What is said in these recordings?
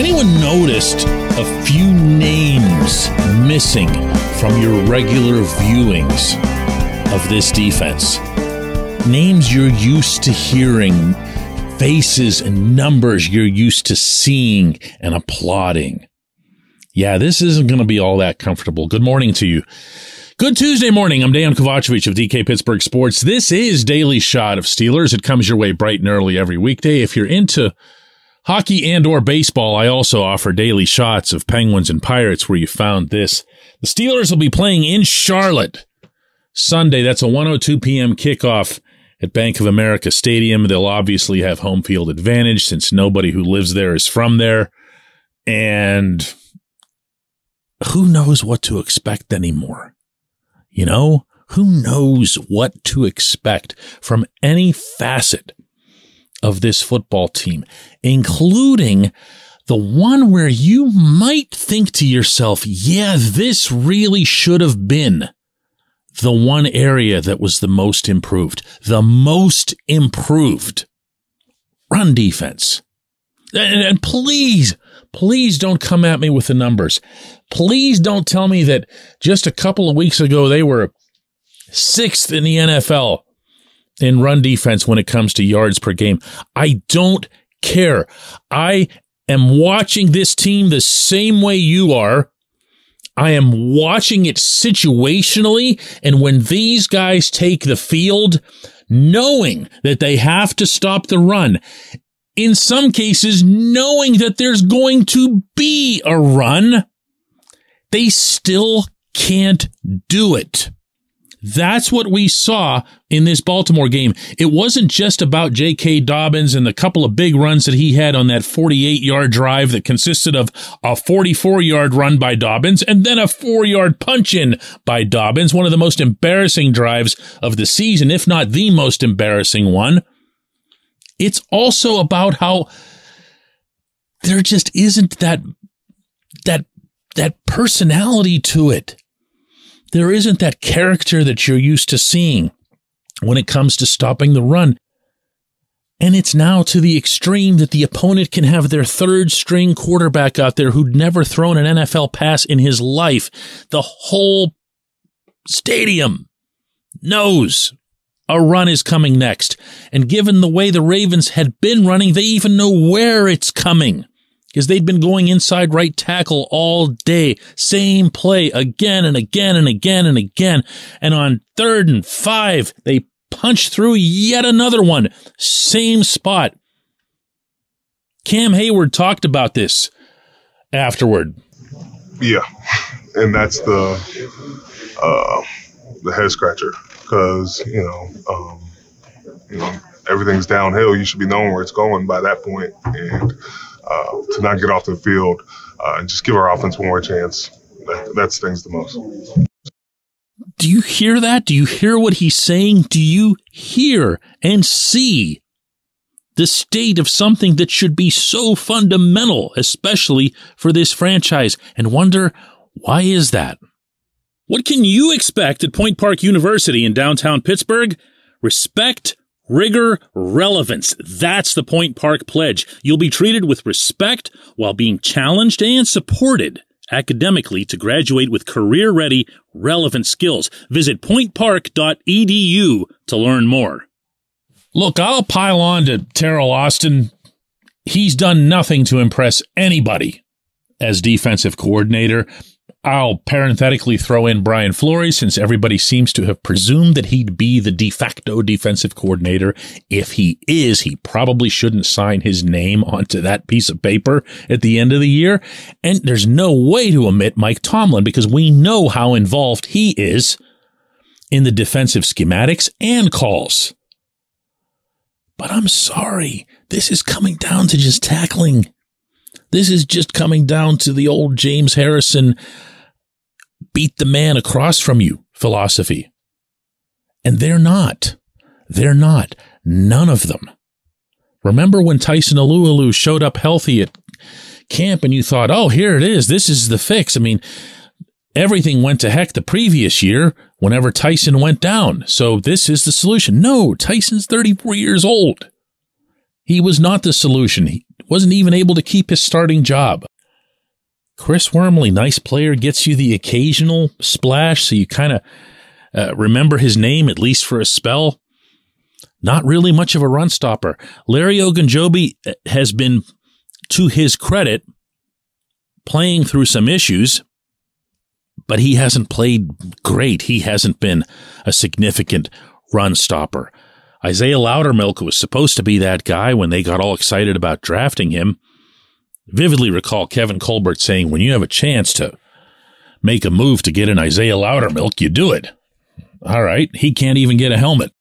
Anyone noticed a few names missing from your regular viewings of this defense? Names you're used to hearing, faces and numbers you're used to seeing and applauding. Yeah, this isn't going to be all that comfortable. Good morning to you. Good Tuesday morning. I'm Dan Kovacevic of DK Pittsburgh Sports. This is Daily Shot of Steelers. It comes your way bright and early every weekday. If you're into Hockey and or baseball, I also offer daily shots of Penguins and Pirates where you found this. The Steelers will be playing in Charlotte Sunday. That's a 102 p.m. kickoff at Bank of America Stadium. They'll obviously have home field advantage since nobody who lives there is from there. And who knows what to expect anymore? You know, who knows what to expect from any facet of this football team, including the one where you might think to yourself, yeah, this really should have been the one area that was the most improved, the most improved run defense. And, and, please, please don't come at me with the numbers. Please don't tell me that just a couple of weeks ago they were sixth in the NFL in run defense when it comes to yards per game. I don't care. I am watching this team the same way you are. I am watching it situationally. And when these guys take the field, knowing that they have to stop the run, in some cases, knowing that there's going to be a run, they still can't do it. That's what we saw in this Baltimore game. It wasn't just about J.K. Dobbins and the couple of big runs that he had on that 48 yard drive that consisted of a 44 yard run by Dobbins and then a four yard punch in by Dobbins, one of the most embarrassing drives of the season, if not the most embarrassing one. It's also about how there just isn't that, that, that personality to it there isn't that character that you're used to seeing when it comes to stopping the run. And it's now to the extreme that the opponent can have their third string quarterback out there who'd never thrown an NFL pass in his life. The whole stadium knows a run is coming next. And given the way the Ravens had been running, they even know where it's coming because they'd been going inside right tackle all day. Same play again and again and again and again. And on third and five, they punched through yet another one. Same spot. Cam Hayward talked about this afterward. Yeah. And that's the uh, the head scratcher because, you know, um, you know, everything's downhill. You should be knowing where it's going by that point. And uh, to not get off the field uh, and just give our offense one more chance. That, that stings the most. Do you hear that? Do you hear what he's saying? Do you hear and see the state of something that should be so fundamental, especially for this franchise, and wonder why is that? What can you expect at Point Park University in downtown Pittsburgh? Respect Rigor, relevance. That's the Point Park Pledge. You'll be treated with respect while being challenged and supported academically to graduate with career ready, relevant skills. Visit pointpark.edu to learn more. Look, I'll pile on to Teryl Austin. He's done nothing to impress anybody as defensive coordinator. I'll parenthetically throw in Brian Flores since everybody seems to have presumed that he'd be the de facto defensive coordinator. If he is, he probably shouldn't sign his name onto that piece of paper at the end of the year. And there's no way to omit Mike Tomlin because we know how involved he is in the defensive schematics and calls. But I'm sorry, this is coming down to just tackling. This is just coming down to the old James Harrison beat the man across from you philosophy. And they're not. They're not. None of them. Remember when Tyson Alualu showed up healthy at camp and you thought, oh, here it is. This is the fix. I mean, everything went to heck the previous year whenever Tyson went down. So this is the solution. No, Tyson's 34 years old. He was not the solution. Wasn't even able to keep his starting job. Chris Wormley, nice player, gets you the occasional splash, so you kind of uh, remember his name at least for a spell. Not really much of a run stopper. Larry Ogunjobi uh, has been, to his credit, playing through some issues, but he hasn't played great. He hasn't been a significant run stopper. Isaiah Loudermilk was supposed to be that guy when they got all excited about drafting him vividly recall Kevin Colbert saying, when you have a chance to make a move to get an Isaiah Loudermilk, you do it. All right. He can't even get a helmet.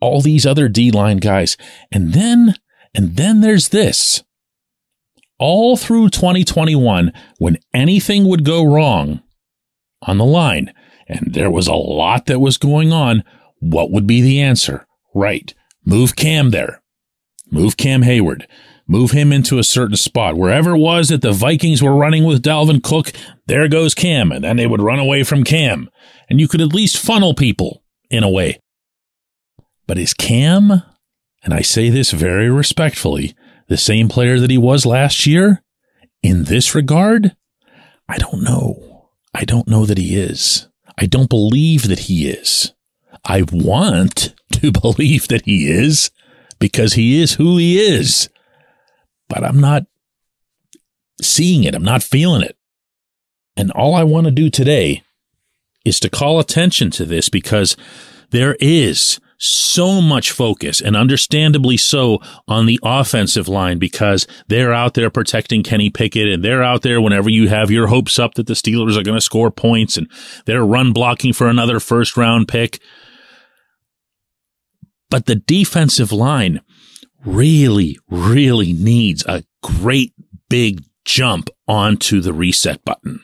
All these other D line guys. And then, and then there's this. All through 2021, when anything would go wrong on the line, and there was a lot that was going on, what would be the answer? Right. Move Cam there. Move Cam Hayward. move him into a certain spot. Wherever it was that the Vikings were running with Dalvin Cook, there goes Cam, and then they would run away from Cam. And you could at least funnel people in a way. But is Cam, and I say this very respectfully, the same player that he was last year? In this regard? I don't know. I don't know that he is. I don't believe that he is. I want to believe that he is because he is who he is but I'm not seeing it. I'm not feeling it. And all I want to do today is to call attention to this because there is so much focus and understandably so on the offensive line because they're out there protecting Kenny Pickett and they're out there whenever you have your hopes up that the Steelers are going to score points and they're run blocking for another first round pick. But the defensive line really, really needs a great big jump onto the reset button.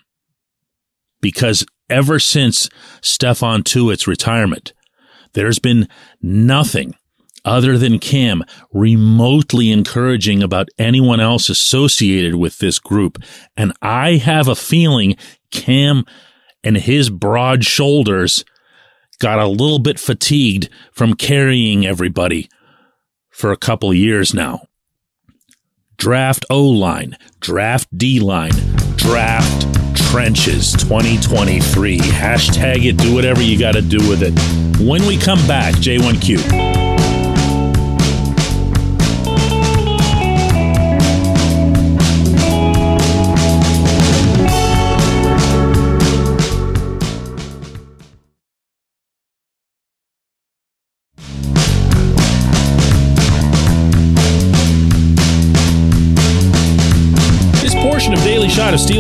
Because ever since Stephon Tuitt's retirement, there's been nothing other than Cam remotely encouraging about anyone else associated with this group. And I have a feeling Cam and his broad shoulders got a little bit fatigued from carrying everybody for a couple years now. Draft O line, draft D line, draft trenches 2023. Hashtag it, do whatever you got to do with it. When we come back, J1Q.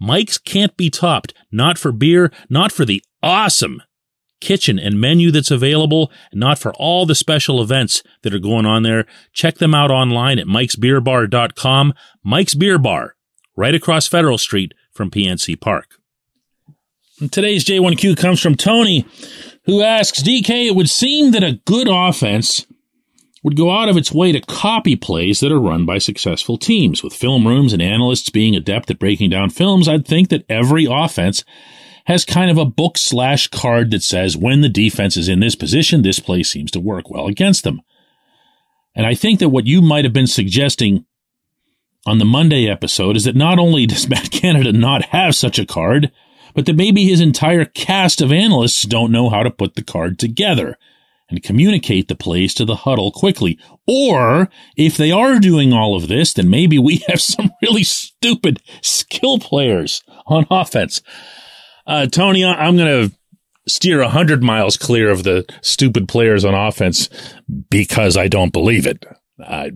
Mike's can't be topped, not for beer, not for the awesome kitchen and menu that's available, and not for all the special events that are going on there. Check them out online at mikesbeerbar.com. Mike's Beer Bar, right across Federal Street from PNC Park. And today's J1Q comes from Tony, who asks, DK, it would seem that a good offense would go out of its way to copy plays that are run by successful teams. With film rooms and analysts being adept at breaking down films, I'd think that every offense has kind of a book slash card that says when the defense is in this position, this play seems to work well against them. And I think that what you might have been suggesting on the Monday episode is that not only does Matt Canada not have such a card, but that maybe his entire cast of analysts don't know how to put the card together. And communicate the plays to the huddle quickly. Or if they are doing all of this, then maybe we have some really stupid skill players on offense. Uh, Tony, I'm going to steer 100 miles clear of the stupid players on offense because I don't believe it. I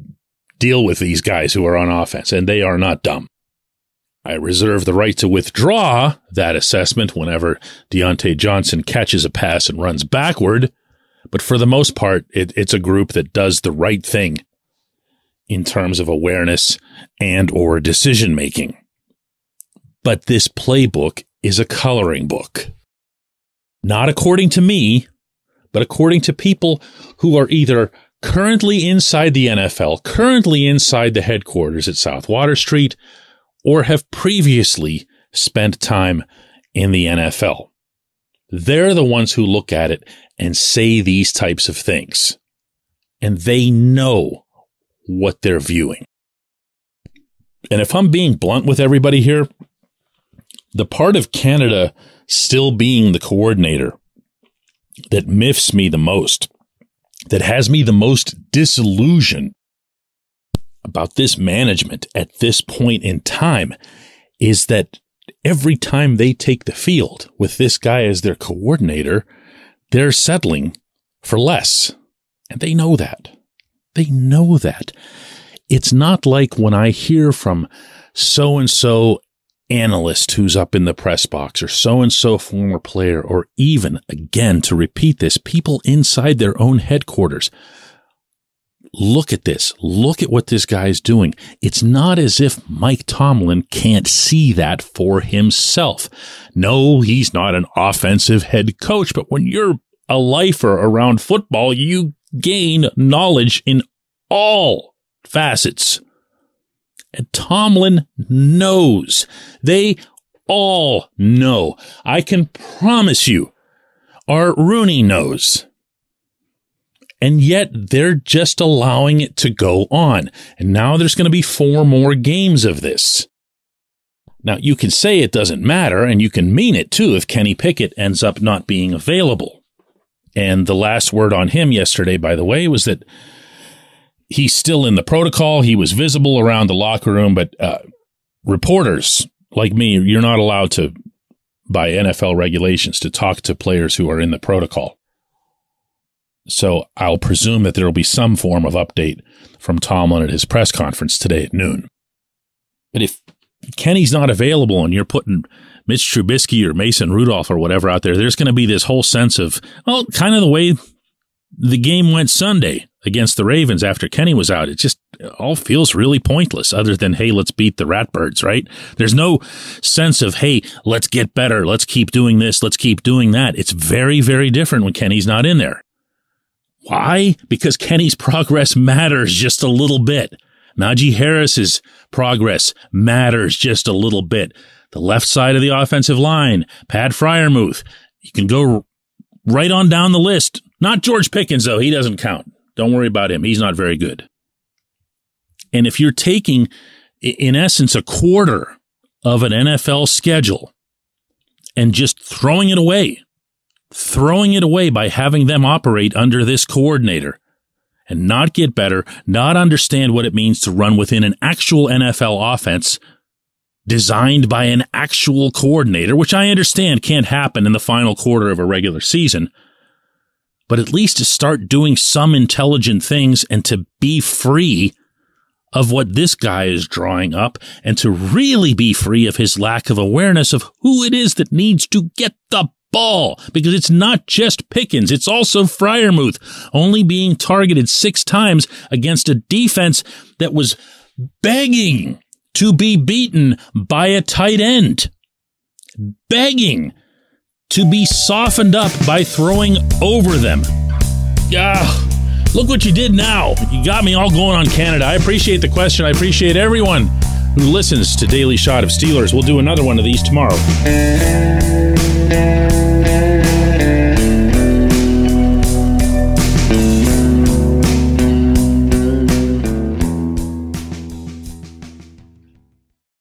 deal with these guys who are on offense, and they are not dumb. I reserve the right to withdraw that assessment whenever Diontae Johnson catches a pass and runs backward. But for the most part, it, it's a group that does the right thing in terms of awareness and or decision making. But this playbook is a coloring book. Not according to me, but according to people who are either currently inside the NFL, currently inside the headquarters at South Water Street, or have previously spent time in the NFL. They're the ones who look at it and say these types of things. And they know what they're viewing. And if I'm being blunt with everybody here, the part of Canada still being the coordinator that miffs me the most that has me the most disillusioned about this management at this point in time is that every time they take the field with this guy as their coordinator, they're settling for less. And they know that. They know that. It's not like when I hear from so and so analyst who's up in the press box or so and so former player, or even again, to repeat this, people inside their own headquarters. Look at this. Look at what this guy's doing. It's not as if Mike Tomlin can't see that for himself. No, he's not an offensive head coach, but when you're a lifer around football, you gain knowledge in all facets and Tomlin knows. They all know. I can promise you, Art Rooney knows. And yet they're just allowing it to go on. And now there's going to be four more games of this. Now, you can say it doesn't matter, and you can mean it too if Kenny Pickett ends up not being available. And the last word on him yesterday, by the way, was that he's still in the protocol. He was visible around the locker room, but uh, reporters like me, you're not allowed to, by NFL regulations, to talk to players who are in the protocol. So I'll presume that there will be some form of update from Tomlin at his press conference today at noon. But if Kenny's not available and you're putting Mitch Trubisky or Mason Rudolph or whatever out there, there's going to be this whole sense of, well, kind of the way the game went Sunday against the Ravens after Kenny was out. It just all feels really pointless other than, hey, let's beat the Ratbirds, right? There's no sense of, hey, let's get better. Let's keep doing this. Let's keep doing that. It's very, very different when Kenny's not in there. Why? Because Kenny's progress matters just a little bit. Najee Harris's progress matters just a little bit. The left side of the offensive line, Pat Freiermuth. You can go right on down the list. Not George Pickens, though. He doesn't count. Don't worry about him. He's not very good. And if you're taking, in essence, a quarter of an NFL schedule and just throwing it away, throwing it away by having them operate under this coordinator. And not get better, not understand what it means to run within an actual NFL offense designed by an actual coordinator, which I understand can't happen in the final quarter of a regular season but at least to start doing some intelligent things and to be free of what this guy is drawing up and to really be free of his lack of awareness of who it is that needs to get the ball because it's not just Pickens, it's also Freiermuth only being targeted six times against a defense that was begging to be beaten by a tight end. Begging to be softened up by throwing over them. Ah, look what you did now. You got me all going on Canada. I appreciate the question. I appreciate everyone who listens to Daily Shot of Steelers. We'll do another one of these tomorrow. Música